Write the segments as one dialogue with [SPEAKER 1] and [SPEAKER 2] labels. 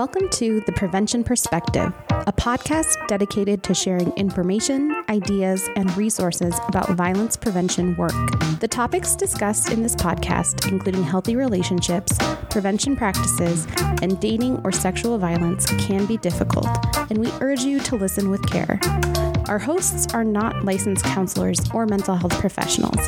[SPEAKER 1] Welcome to The Prevention Perspective, a podcast dedicated to sharing information, ideas, and resources about violence prevention work. The topics discussed in this podcast, including healthy relationships, prevention practices, and dating or sexual violence, can be difficult, and we urge you to listen with care. Our hosts are not licensed counselors or mental health professionals.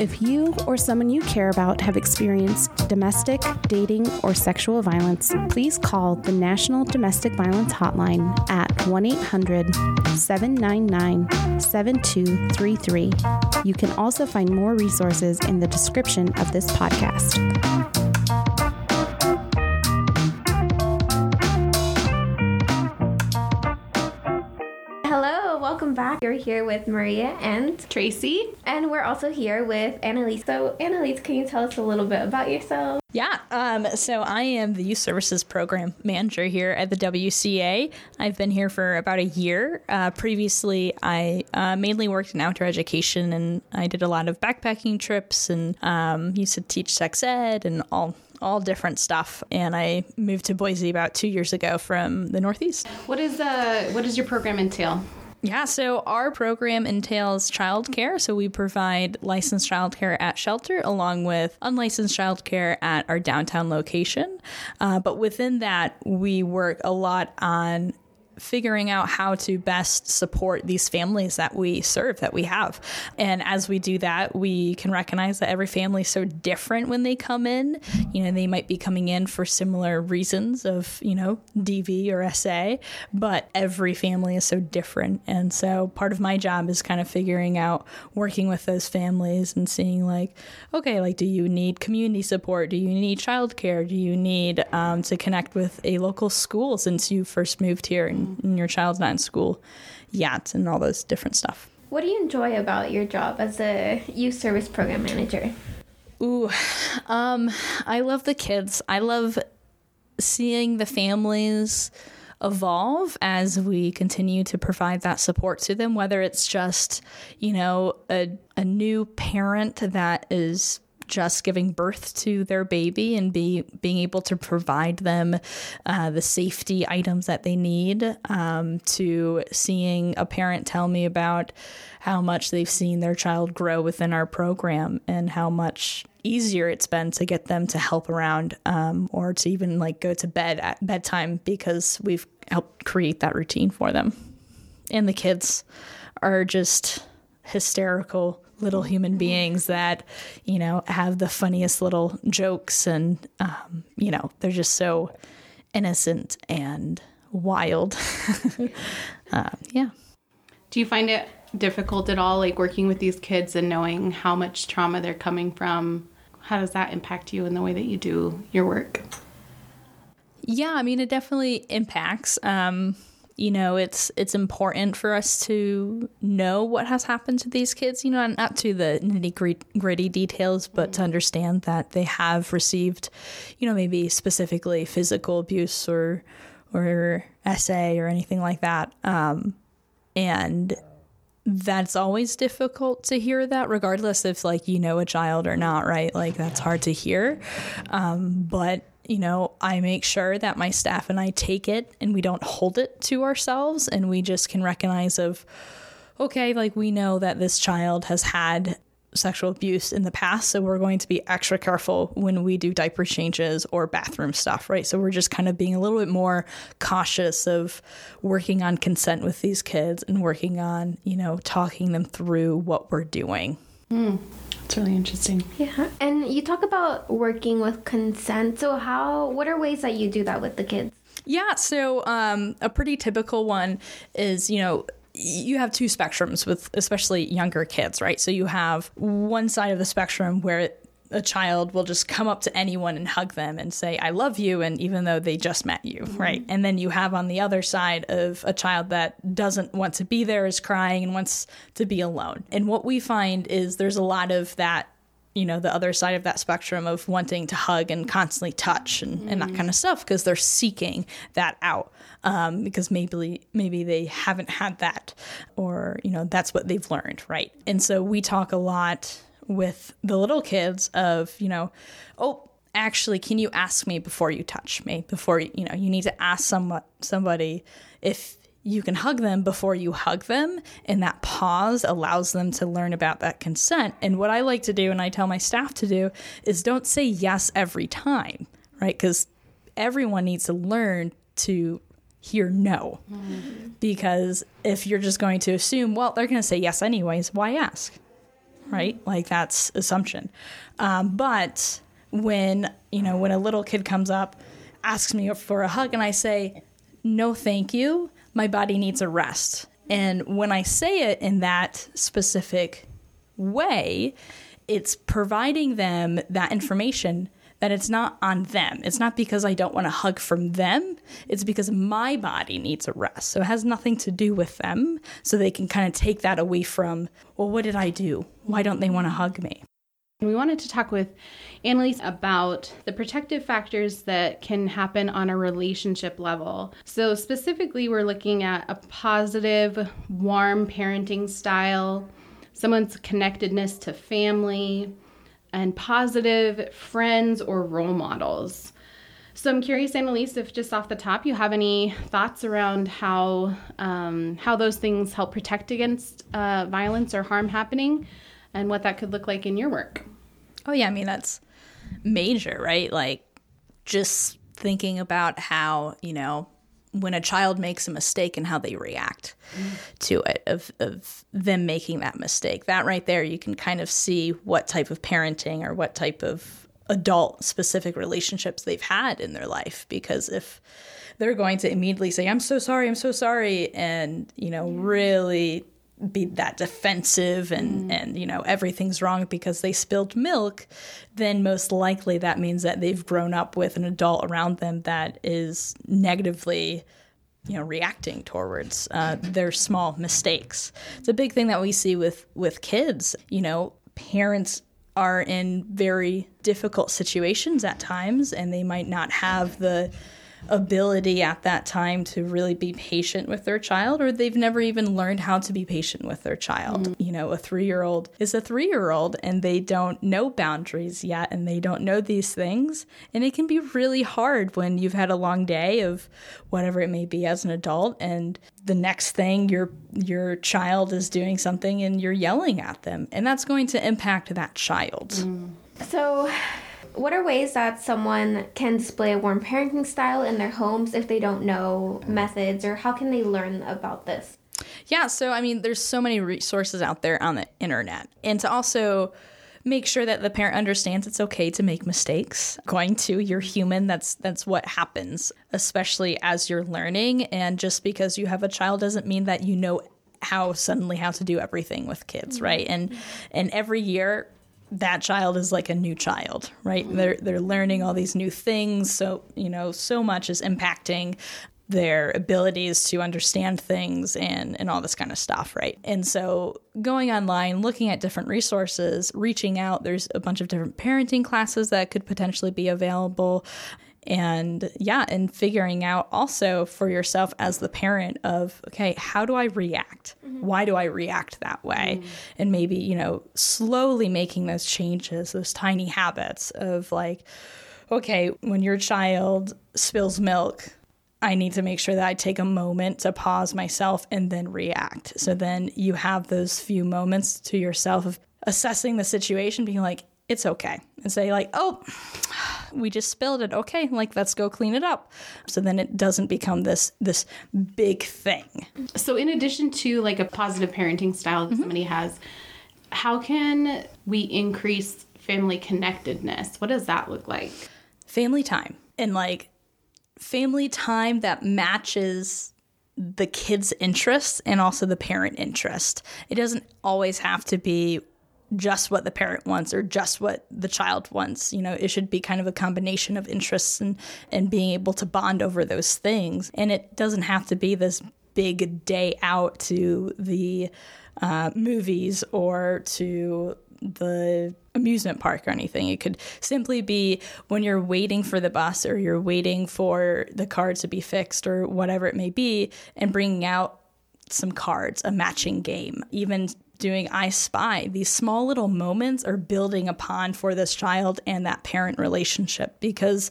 [SPEAKER 1] If you or someone you care about have experienced domestic, dating, or sexual violence, please call the National Domestic Violence Hotline at 1 800 799 7233. You can also find more resources in the description of this podcast.
[SPEAKER 2] Welcome back. You're here with Maria and
[SPEAKER 3] Tracy.
[SPEAKER 2] and we're also here with Annaliese. So, Annaliese, can you tell us a little bit about yourself?
[SPEAKER 3] Yeah, um, so I am the Youth Services Program Manager here at the WCA. I've been here for about a year. Uh, previously, I uh, mainly worked in outdoor education and I did a lot of backpacking trips and um, used to teach sex ed and all all different stuff. And I moved to Boise about two years ago from the Northeast.
[SPEAKER 4] What is uh what does your program entail?
[SPEAKER 3] Yeah, so our program entails childcare. So we provide licensed childcare at shelter along with unlicensed childcare at our downtown location. Uh, but within that, we work a lot on figuring out how to best support these families that we serve that we have. And as we do that we can recognize that every family is so different when they come in. You know they might be coming in for similar reasons of you know dv or sa but every family is so different. And so part of my job is kind of figuring out working with those families and seeing like okay like do you need community support? Do you need childcare? Do you need um, to connect with a local school since you first moved here and, and your child's not in school yet and all those different stuff
[SPEAKER 2] What do you enjoy about your job as a youth service program manager?
[SPEAKER 3] Ooh, um, I love the kids. I love seeing the families evolve as we continue to provide that support to them, whether it's just, you know, a, a new parent that is just giving birth to their baby and be being able to provide them uh, the safety items that they need um, to seeing a parent tell me about how much they've seen their child grow within our program and how much easier it's been to get them to help around um, or to even like go to bed at bedtime because we've helped create that routine for them. And the kids are just hysterical little human beings that you know have the funniest little jokes and um, you know they're just so innocent and wild uh, yeah
[SPEAKER 4] Do you find it difficult at all like working with these kids and knowing how much trauma they're coming from? How does that impact you in the way that you do your work?
[SPEAKER 3] Yeah, I mean it definitely impacts. Um, you know, it's it's important for us to know what has happened to these kids. You know, not to the nitty gritty details, but to understand that they have received, you know, maybe specifically physical abuse or or SA or anything like that. Um, and that's always difficult to hear that regardless if like you know a child or not right like that's hard to hear um, but you know i make sure that my staff and i take it and we don't hold it to ourselves and we just can recognize of okay like we know that this child has had sexual abuse in the past so we're going to be extra careful when we do diaper changes or bathroom stuff right? So we're just kind of being a little bit more cautious of working on consent with these kids and working on you know talking them through what we're doing hmm.
[SPEAKER 4] It's really interesting.
[SPEAKER 2] Yeah. And you talk about working with consent. So, how, what are ways that you do that with the kids?
[SPEAKER 3] Yeah, so um, a pretty typical one is, you know, you have two spectrums with especially younger kids, right? So you have one side of the spectrum where a child will just come up to anyone and hug them and say, I love you. And even though they just met you, right? And then you have on the other side of a child that doesn't want to be there, is crying, and wants to be alone. And what we find is there's a lot of that you know the other side of that spectrum of wanting to hug and constantly touch and, and that kind of stuff because they're seeking that out um, because maybe maybe they haven't had that or you know that's what they've learned right and so we talk a lot with the little kids of you know oh actually can you ask me before you touch me? Before you know you need to ask some, somebody if you can hug them before you hug them. And that pause allows them to learn about that consent. And what i like to do and i tell my staff to do is don't say yes every time right? Because everyone needs to learn to hear no. Mm-hmm. because if you're just going to assume well they're going to say yes anyways why ask right? Like that's assumption. Um, but when you know when a little kid comes up asks me for a hug and i say no thank you. My body needs a rest. And when i say it in that specific way it's providing them that information that it's not on them. It's not because I don't want to hug from them. It's because my body needs a rest. So it has nothing to do with them. So they can kind of take that away from, well, what did I do? Why don't they want to hug me?
[SPEAKER 4] We wanted to talk with Annaliese about the protective factors that can happen on a relationship level. So, specifically, we're looking at a positive, warm parenting style, someone's connectedness to family, and positive friends or role models. So I'm curious, Annaliese, if just off the top you have any thoughts around how um, how those things help protect against uh, violence or harm happening, and what that could look like in your work.
[SPEAKER 3] Oh yeah, I mean that's major, right? Like just thinking about how you know when a child makes a mistake and how they react mm. to it of, of them making that mistake that right there you can kind of see what type of parenting or what type of adult specific relationships they've had in their life because if they're going to immediately say i'm so sorry i'm so sorry and you know really be that defensive and mm. and you know everything's wrong because they spilled milk then most likely that means that they've grown up with an adult around them that is negatively you know reacting towards uh, their small mistakes it's a big thing that we see with with kids you know parents are in very difficult situations at times and they might not have the ability at that time to really be patient with their child, or they've never even learned how to be patient with their child. Mm-hmm. You know, a three year old is a three year old and they don't know boundaries yet and they don't know these things. And it can be really hard when you've had a long day of whatever it may be as an adult and the next thing your your child is doing something and you're yelling at them and that's going to impact that child. Mm.
[SPEAKER 2] So what are ways that someone can display a warm parenting style in their homes if they don't know methods, or how can they learn about this?
[SPEAKER 3] Yeah, so I mean, there's so many resources out there on the internet. And to also make sure that the parent understands it's okay to make mistakes. Going to, you're human. That's that's what happens, especially as you're learning. And just because you have a child doesn't mean that you know how suddenly how to do everything with kids, mm-hmm. right? And and every year that child is like a new child, right? Mm-hmm. They're they're learning all these new things, so you know, so much is impacting their abilities to understand things and and all this kind of stuff, right? And so going online, looking at different resources, reaching out, there's a bunch of different parenting classes that could potentially be available and yeah and figuring out also for yourself as the parent of okay how do i react mm-hmm. why do i react that way mm-hmm. and maybe you know slowly making those changes those tiny habits of like okay when your child spills milk I need to make sure that I take a moment to pause myself and then react. So then you have those few moments to yourself of assessing the situation, being like, it's okay. And say like oh we just spilled it. Okay like let's go clean it up. So then it doesn't become this this big thing.
[SPEAKER 4] So in addition to like a positive parenting style that mm-hmm. somebody has how can we increase family connectedness? What does that look like?
[SPEAKER 3] Family time. And like family time that matches the kid's interests and also the parent interest. It doesn't always have to be just what the parent wants or just what the child wants. You know, it should be kind of a combination of interests and, and being able to bond over those things. And it doesn't have to be this big day out to the uh, movies or to the amusement park or anything. It could simply be when you're waiting for the bus or you're waiting for the car to be fixed or whatever it may be, and bringing out some cards, a matching game, even doing I Spy, these small little moments are building upon for this child and that parent relationship. Because,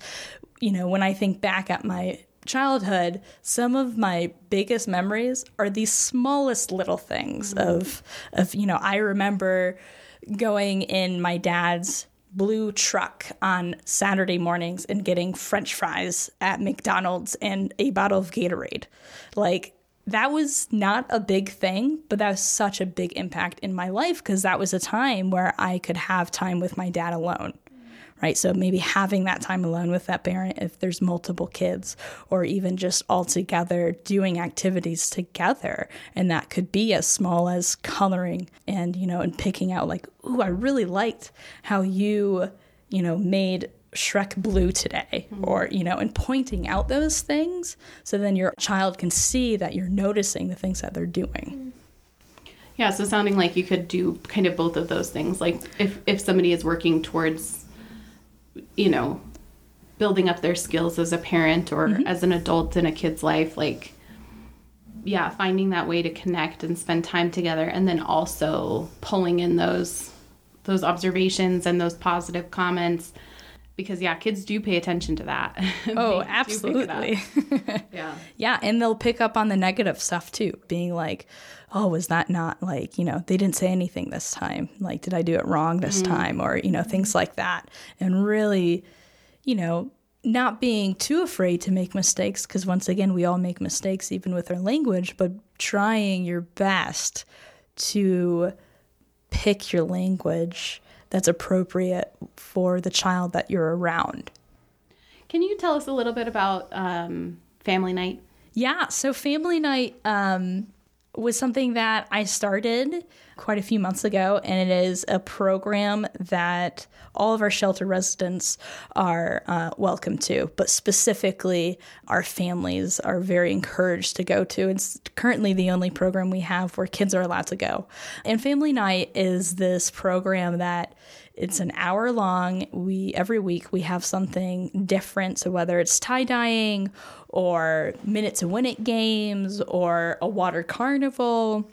[SPEAKER 3] you know, when I think back at my childhood, some of my biggest memories are these smallest little things mm-hmm. of, of, you know, I remember going in my dad's blue truck on Saturday mornings and getting french fries at McDonald's and a bottle of Gatorade. Like that was not a big thing, but that was such a big impact in my life because that was a time where I could have time with my dad alone. Right. So maybe having that time alone with that parent if there's multiple kids, or even just all together doing activities together. And that could be as small as coloring and, you know, and picking out, like, ooh, I really liked how you, you know, made Shrek blue today, mm-hmm. or, you know, and pointing out those things so then your child can see that you're noticing the things that they're doing.
[SPEAKER 4] Yeah, so sounding like you could do kind of both of those things. Like if, if somebody is working towards, you know, building up their skills as a parent or mm-hmm. as an adult in a kid's life, like, yeah, finding that way to connect and spend time together and then also pulling in those those observations and those positive comments because yeah, kids do pay attention to that.
[SPEAKER 3] Oh, absolutely.
[SPEAKER 4] yeah.
[SPEAKER 3] Yeah, and they'll pick up on the negative stuff too, being like, "Oh, was that not like, you know, they didn't say anything this time. Like, did I do it wrong this mm-hmm. time?" or, you know, things like that. And really, you know, not being too afraid to make mistakes because once again, we all make mistakes even with our language, but trying your best to pick your language that's appropriate for the child that you're around.
[SPEAKER 4] Can you tell us a little bit about um, family night?
[SPEAKER 3] Yeah, so family night um, was something that I started quite a few months ago, and it is a program that all of our shelter residents are uh, welcome to, but specifically our families are very encouraged to go to. It's currently the only program we have where kids are allowed to go. And Family Night is this program that it's an hour long. We every week we have something different. So whether it's tie dyeing or minute to win it games or a water carnival,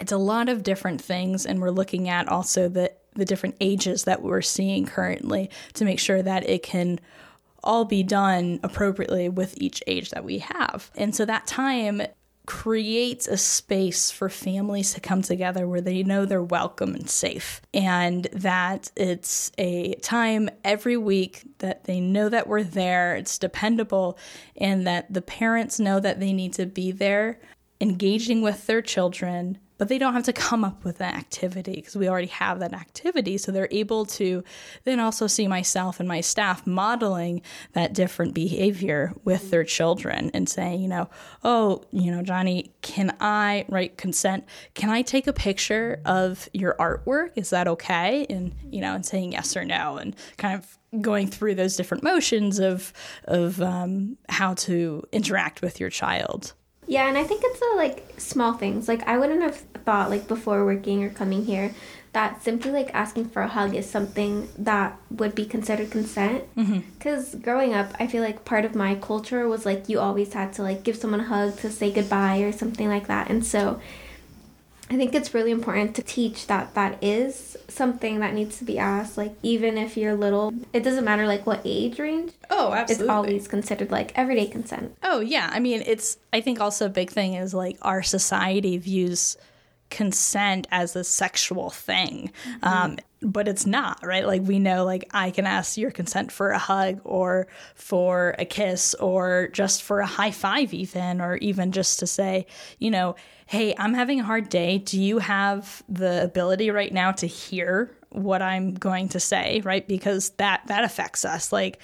[SPEAKER 3] it's a lot of different things, and we're looking at also the the different ages that we're seeing currently to make sure that it can all be done appropriately with each age that we have. And so that time creates a space for families to come together where they know they're welcome and safe and that it's a time every week that they know that we're there it's dependable and that the parents know that they need to be there engaging with their children but they don't have to come up with an activity because we already have that activity. So they're able to then also see myself and my staff modeling that different behavior with their children and saying, you know, oh, you know, Johnny, can I write consent? Can I take a picture of your artwork? Is that okay? And, you know, and saying yes or no and kind of going through those different motions of of um, how to interact with your child.
[SPEAKER 2] Yeah, and I think it's the like small things. Like I wouldn't have thought like before working or coming here that simply like asking for a hug is something that would be considered consent. Because mm-hmm. growing up, I feel like part of my culture was like you always had to like give someone a hug to say goodbye or something like that. And so I think it's really important to teach that that is something that needs to be asked. Like even if you're little, it doesn't matter like what age range.
[SPEAKER 3] Oh, absolutely.
[SPEAKER 2] It's always considered like everyday consent.
[SPEAKER 3] Oh yeah, I mean it's. I think also a big thing is like our society views consent as a sexual thing. Mm-hmm. Um, but it's not, right? Like we know like I can ask your consent for a hug or for a kiss or just for a high five even or even just to say, you know, hey, I'm having a hard day. Do you have the ability right now to hear what I'm going to say, right? Because that that affects us. Like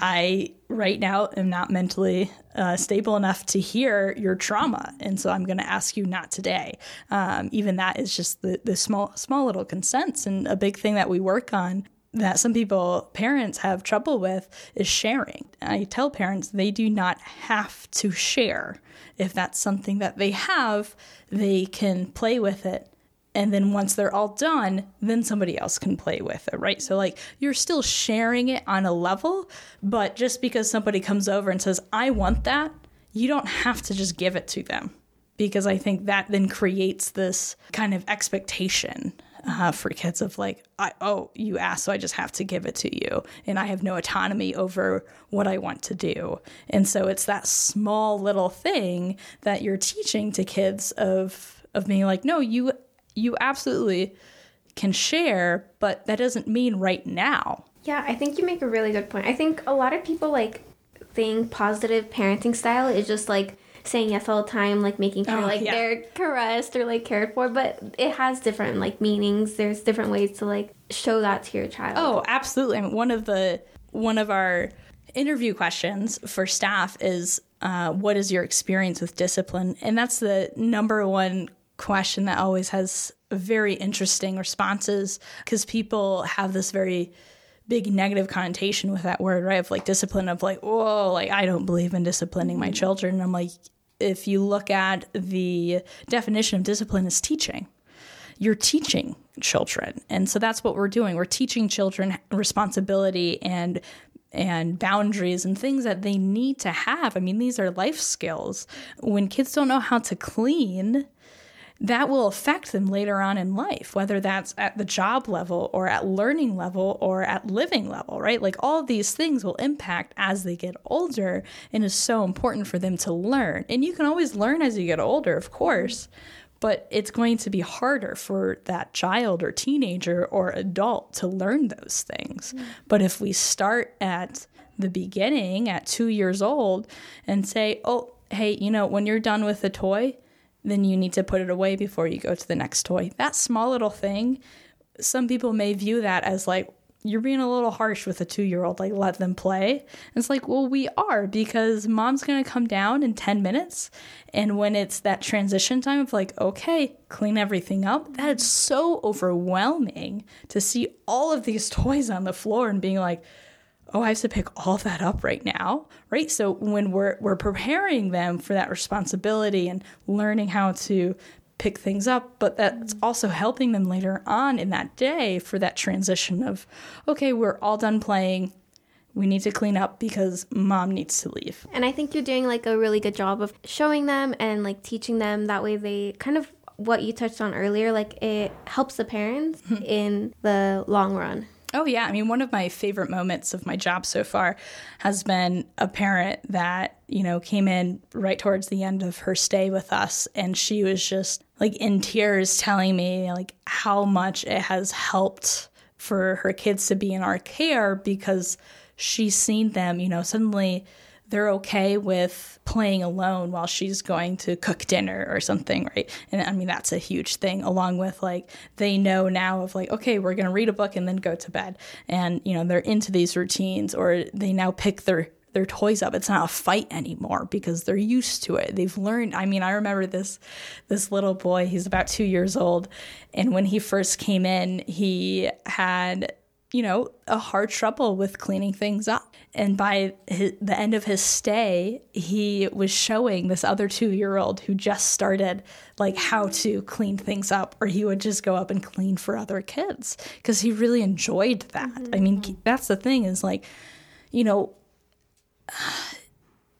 [SPEAKER 3] I right now am not mentally uh, stable enough to hear your trauma, and so I'm going to ask you not today. Um, even that is just the the small small little consents, and a big thing that we work on that some people parents have trouble with is sharing. I tell parents they do not have to share. If that's something that they have, they can play with it and then once they're all done then somebody else can play with it right so like you're still sharing it on a level but just because somebody comes over and says i want that you don't have to just give it to them because I think that then creates this kind of expectation uh, for kids of like, I, oh, you asked, so I just have to give it to you. And I have no autonomy over what I want to do. And so it's that small little thing that you're teaching to kids of, of being like, no, you, you absolutely can share, but that doesn't mean right now.
[SPEAKER 2] Yeah, I think you make a really good point. I think a lot of people like think positive parenting style is just like saying yes all the time, like making sure
[SPEAKER 3] Oh,
[SPEAKER 2] like
[SPEAKER 3] yeah.
[SPEAKER 2] they're caressed or like cared for, but it has different like meanings. There's different ways to like show that to your child.
[SPEAKER 3] Oh, absolutely. I mean, one of the one of our interview questions for staff is, uh, "What is your experience with discipline?" And that's the number one question that always has very interesting responses because people have this very big negative connotation with that word, right? Of like discipline, of like, whoa, like I don't believe in disciplining my mm-hmm. children. And I'm like, if you look at the definition of discipline, is teaching you're teaching children. And so that's what we're doing. We're teaching children responsibility and and boundaries and things that they need to have. I mean these are life skills. When kids don't know how to clean that will affect them later on in life, whether that's at the job level or at learning level or at living level, right? Like all these things will impact as they get older and is so important for them to learn. And you can always learn as you get older, of course, but it's going to be harder for that child or teenager or adult to learn those things. Mm. But if we start at the beginning at two years old and say, oh, hey, you know, when you're done with the toy, then you need to put it away before you go to the next toy. That small little thing, some people may view that as like, you're being a little harsh with a two year old, like, let them play. And it's like, well, we are because mom's going to come down in 10 minutes. And when it's that transition time of like, okay, clean everything up, that is so overwhelming to see all of these toys on the floor and being like, oh, I have to pick all that up right now, right? So when we're we're preparing them for that responsibility and learning how to pick things up, but that's mm-hmm. also helping them later on in that day for that transition of, okay, we're all done playing. We need to clean up because mom needs to leave.
[SPEAKER 2] And I think you're doing like a really good job of showing them and like teaching them. That way, they kind of what you touched on earlier, like it helps the parents mm-hmm. in the long run.
[SPEAKER 3] Oh, yeah. I mean, one of my favorite moments of my job so far has been a parent that, you know, came in right towards the end of her stay with us. And she was just like in tears telling me, like, how much it has helped for her kids to be in our care because she's seen them, you know, suddenly they're okay with playing alone while she's going to cook dinner or something, right? And I mean, that's a huge thing, along with like they know now of like, okay, we're going to read a book and then go to bed. And, you know, they're into these routines or they now pick their their toys up. It's not a fight anymore because they're used to it. They've learned. I mean, I remember this this little boy, he's about 2 years old, and when he first came in, he had you know, a hard trouble with cleaning things up. And by his, the end of his stay, he was showing this other two year old who just started, like, how to clean things up, or he would just go up and clean for other kids because he really enjoyed that. I mean, mm-hmm. that's the thing is like, you know,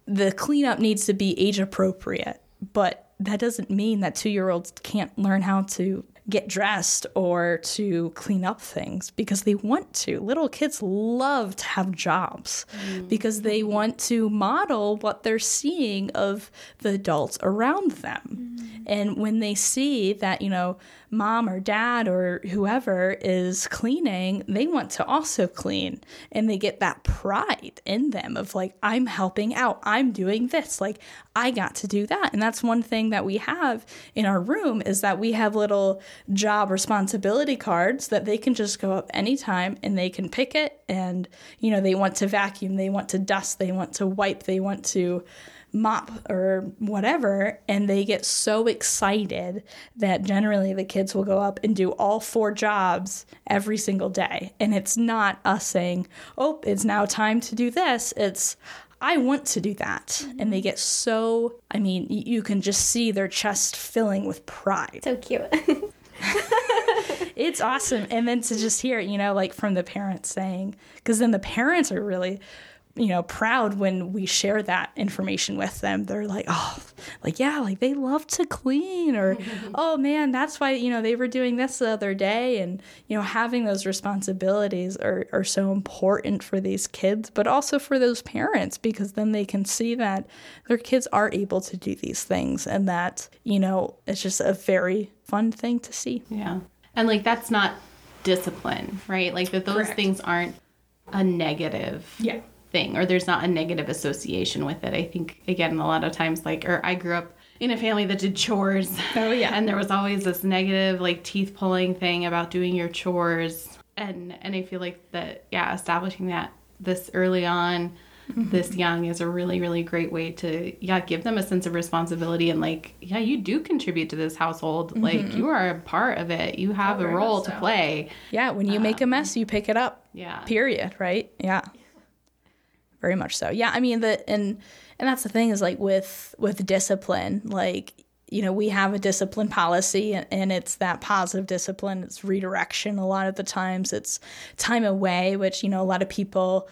[SPEAKER 3] the cleanup needs to be age appropriate, but that doesn't mean that two year olds can't learn how to get dressed or to clean up things because they want to. Little kids love to have jobs mm. because they want to model what they're seeing of the adults around them. Mm. And when they see that, you know, mom or dad or whoever is cleaning, they want to also clean. And they get that pride in them of like, I'm helping out, I'm doing this, like, I got to do that. And that's one thing that we have in our room is that we have little job responsibility cards that they can just go up anytime and they can pick it. And, you know, they want to vacuum, they want to dust, they want to wipe, they want to mop or whatever and they get so excited that generally the kids will go up and do all four jobs every single day and it's not us saying oh it's now time to do this it's I want to do that. Mm-hmm. And they get so, I mean, y- you can just see their chest filling with pride.
[SPEAKER 2] So cute.
[SPEAKER 3] It's awesome. And then to just hear, it, you know, like from the parents saying, because then the parents are really you know, proud when we share that information with them. They're like, oh, like, yeah, like they love to clean, or, oh man, that's why, you know, they were doing this the other day. And, you know, having those responsibilities are, are so important for these kids, but also for those parents, because then they can see that their kids are able to do these things and that, you know, it's just a very fun thing to see.
[SPEAKER 4] Yeah. And like, that's not discipline, right? Like, that those
[SPEAKER 3] Correct.
[SPEAKER 4] things aren't a negative.
[SPEAKER 3] Yeah.
[SPEAKER 4] Thing or there's not a negative association with it. I think again a lot of times like or I grew up in a family that did chores.
[SPEAKER 3] Oh, yeah.
[SPEAKER 4] And there was always this negative like teeth pulling thing about doing your chores. And and I feel like that yeah, establishing that this early on
[SPEAKER 3] Mm-hmm.
[SPEAKER 4] this young is a really really great way to yeah give them a sense of responsibility and like yeah you do contribute to this household
[SPEAKER 3] Mm-hmm.
[SPEAKER 4] like you are a part of it you have a role to play
[SPEAKER 3] Yeah. When you make a mess, you pick it up.
[SPEAKER 4] yeah
[SPEAKER 3] period right yeah very much so. Yeah i mean the and and that's the thing is like with with discipline like you know we have a discipline policy and, and it's that positive discipline. It's redirection a lot of the times. It's time away which you know a lot of people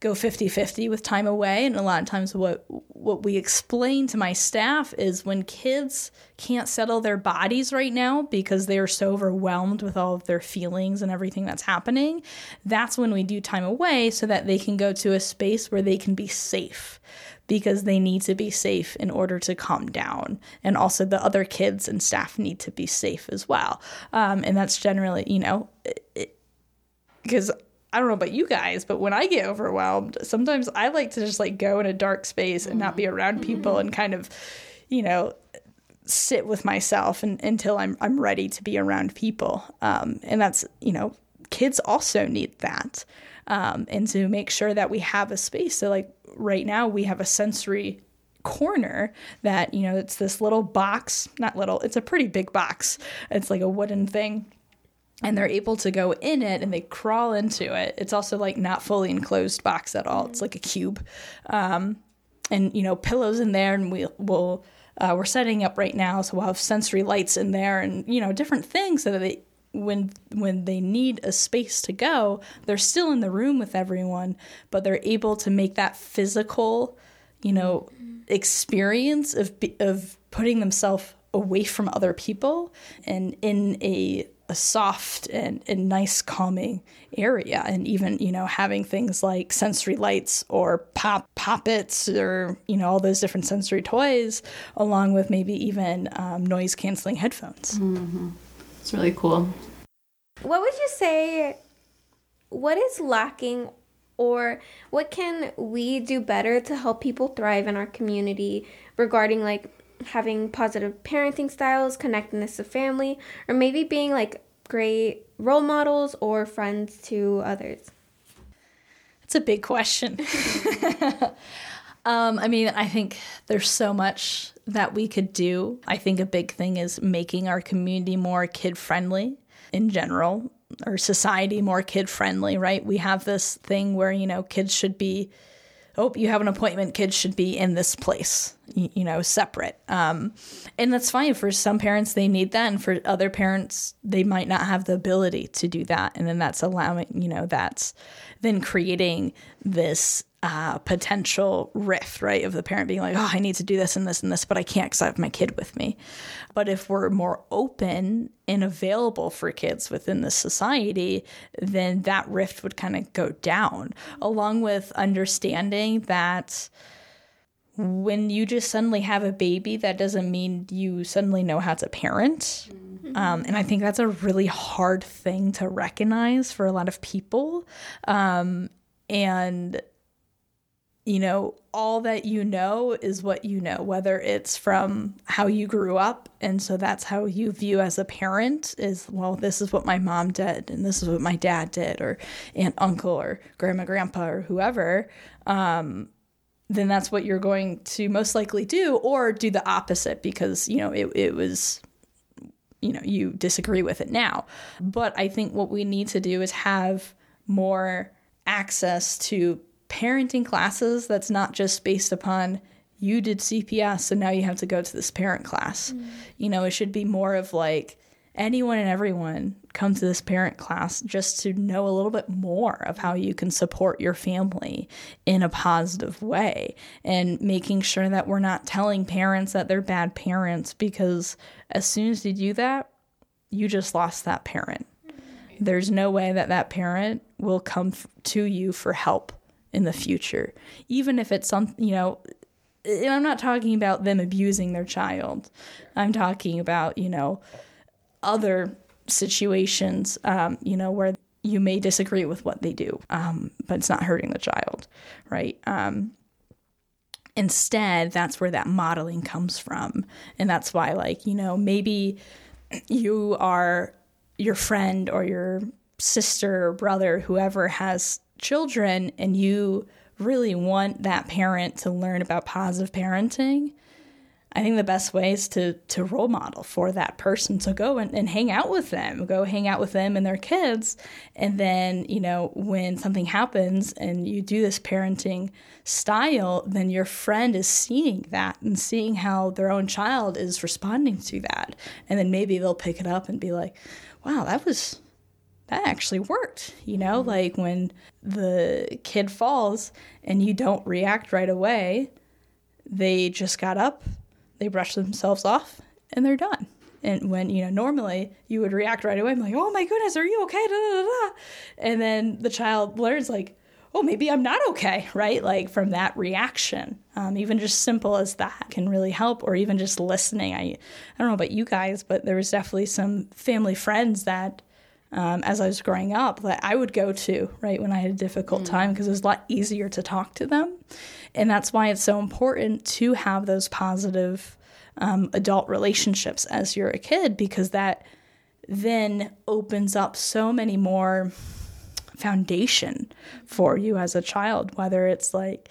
[SPEAKER 3] go 50-50 with time away. And a lot of times what what we explain to my staff is when kids can't settle their bodies right now because they are so overwhelmed with all of their feelings and everything that's happening that's when we do time away so that they can go to a space where they can be safe because they need to be safe in order to calm down. And also the other kids and staff need to be safe as well. Um, and that's generally you know because I don't know about you guys, but when I get overwhelmed, sometimes I like to just like go in a dark space and not be around people and kind of, you know, sit with myself and, until I'm I'm ready to be around people. Um, and that's you know, kids also need that, um, and to make sure that we have a space. So like right now we have a sensory corner that you know it's this little box, not little, it's a pretty big box. It's like a wooden thing and they're able to go in it and they crawl into it. It's also like not fully enclosed box at all. It's like a cube, um, and you know pillows in there, and we will uh, we're setting up right now, so we'll have sensory lights in there, and you know different things so that they when when they need a space to go, they're still in the room with everyone, but they're able to make that physical, you know, experience of of putting themselves away from other people and in a a soft and, and nice calming area. And even you know having things like sensory lights or pop poppets or you know all those different sensory toys along with maybe even um, noise canceling headphones.
[SPEAKER 4] It's really cool.
[SPEAKER 2] What would you say? What is lacking, or what can we do better to help people thrive in our community regarding like having positive parenting styles, connectedness to family, or maybe being like great role models or friends to others?
[SPEAKER 3] It's a big question. um, I mean, I think there's so much that we could do. I think a big thing is making our community more kid friendly in general, or society more kid friendly, right? We have this thing where, you know, kids should be, oh, you have an appointment, kids should be in this place, you, you know, separate. Um, and that's fine. For some parents, they need that. And for other parents, they might not have the ability to do that. And then that's allowing, you know, that's then creating this uh, potential rift, right? Of the parent being like, oh, I need to do this and this and this, but I can't because I have my kid with me. But if we're more open and available for kids within the society, then that rift would kind of go down, along with understanding that when you just suddenly have a baby, that doesn't mean you suddenly know how to parent. Um, and I think that's a really hard thing to recognize for a lot of people. Um, and, you know, all that you know is what you know, whether it's from how you grew up. And so that's how you view as a parent is, well, this is what my mom did, and this is what my dad did, or aunt, uncle, or grandma, grandpa, or whoever. Um, then that's what you're going to most likely do, or do the opposite because, you know, it, it was you know you disagree with it now but i think what we need to do is have more access to parenting classes that's not just based upon you did cps and now you have to go to this parent class. Mm. You know it should be more of like anyone and everyone come to this parent class just to know a little bit more of how you can support your family in a positive way and making sure that we're not telling parents that they're bad parents because as soon as you do that, you just lost that parent. Mm. There's no way that that parent will come f- to you for help in the future, even if it's some, you know, I'm not talking about them abusing their child. I'm talking about, you know, other situations, um, you know, where you may disagree with what they do, um, but it's not hurting the child, right? Um, instead, that's where that modeling comes from. And that's why, like, you know, maybe you are your friend or your sister or brother, whoever has children, and you really want that parent to learn about positive parenting I think the best way is to to role model for that person. So go and, and hang out with them. Go hang out with them and their kids. And then, you know, when something happens and you do this parenting style, then your friend is seeing that and seeing how their own child is responding to that. And then maybe they'll pick it up and be like, wow, that was that actually worked. You know, mm-hmm. like when the kid falls and you don't react right away, they just got up they brush themselves off and they're done. And when, you know, normally you would react right away, I'm like, oh my goodness, are you okay? Da, da, da. And then the child learns, like, oh, maybe I'm not okay, right? Like from that reaction. Um, even just simple as that can really help, or even just listening. I, I don't know about you guys, but there was definitely some family friends that um, as I was growing up that I would go to, right, when I had a difficult mm. time because it was a lot easier to talk to them. And that's why it's so important to have those positive um, adult relationships as you're a kid because that then opens up so many more foundation for you as a child, whether it's like,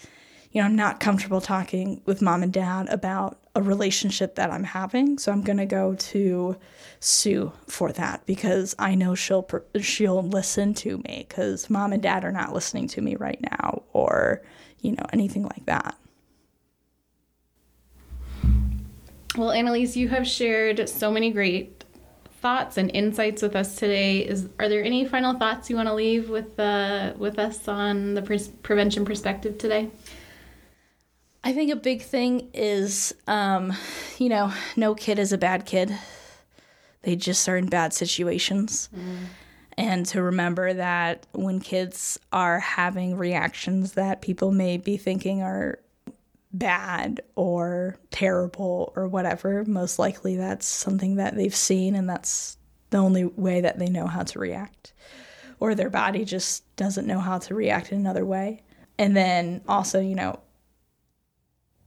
[SPEAKER 3] you know, I'm not comfortable talking with mom and dad about a relationship that I'm having, so I'm going to go to Sue for that because I know she'll she'll listen to me cuz mom and dad are not listening to me right now or, you know, anything like that.
[SPEAKER 4] Well, Annaliese, you have shared so many great thoughts and insights with us today. Is are there any final thoughts you want to leave with uh, with us on the pre- prevention perspective today?
[SPEAKER 3] I think a big thing is, um, you know, no kid is a bad kid. They just are in bad situations. Mm. And to remember that when kids are having reactions that people may be thinking are bad or terrible or whatever, most likely that's something that they've seen and that's the only way that they know how to react. Or their body just doesn't know how to react in another way. And then also, you know,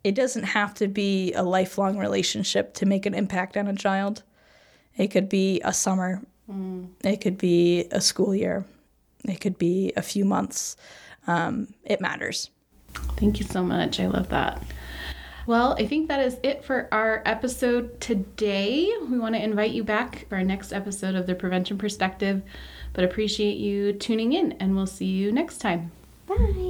[SPEAKER 3] it doesn't have to be a lifelong relationship to make an impact on a child. It could be a summer, mm. it could be a school year, it could be a few months. Um, it matters.
[SPEAKER 4] Thank you so much. I love that. Well, I think that is it for our episode today. We want to invite you back for our next episode of the Prevention Perspective, but appreciate you tuning in, and we'll see you next time.
[SPEAKER 2] Bye.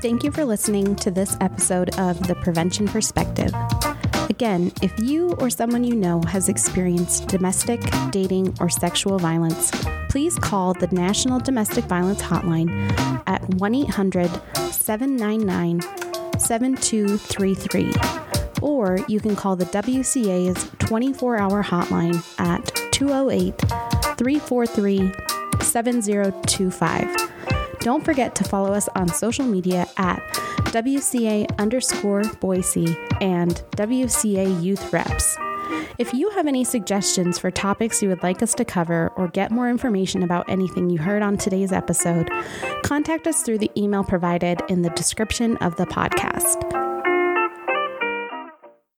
[SPEAKER 1] Thank you for listening to this episode of The Prevention Perspective. Again, if you or someone you know has experienced domestic, dating, or sexual violence, please call the National Domestic Violence Hotline at 1 800 799 7233. Or you can call the WCA's 24 hour hotline at 208 343 7025. Don't forget to follow us on social media at WCA underscore Boise and WCA Youth Reps. If you have any suggestions for topics you would like us to cover or get more information about anything you heard on today's episode, contact us through the email provided in the description of the podcast.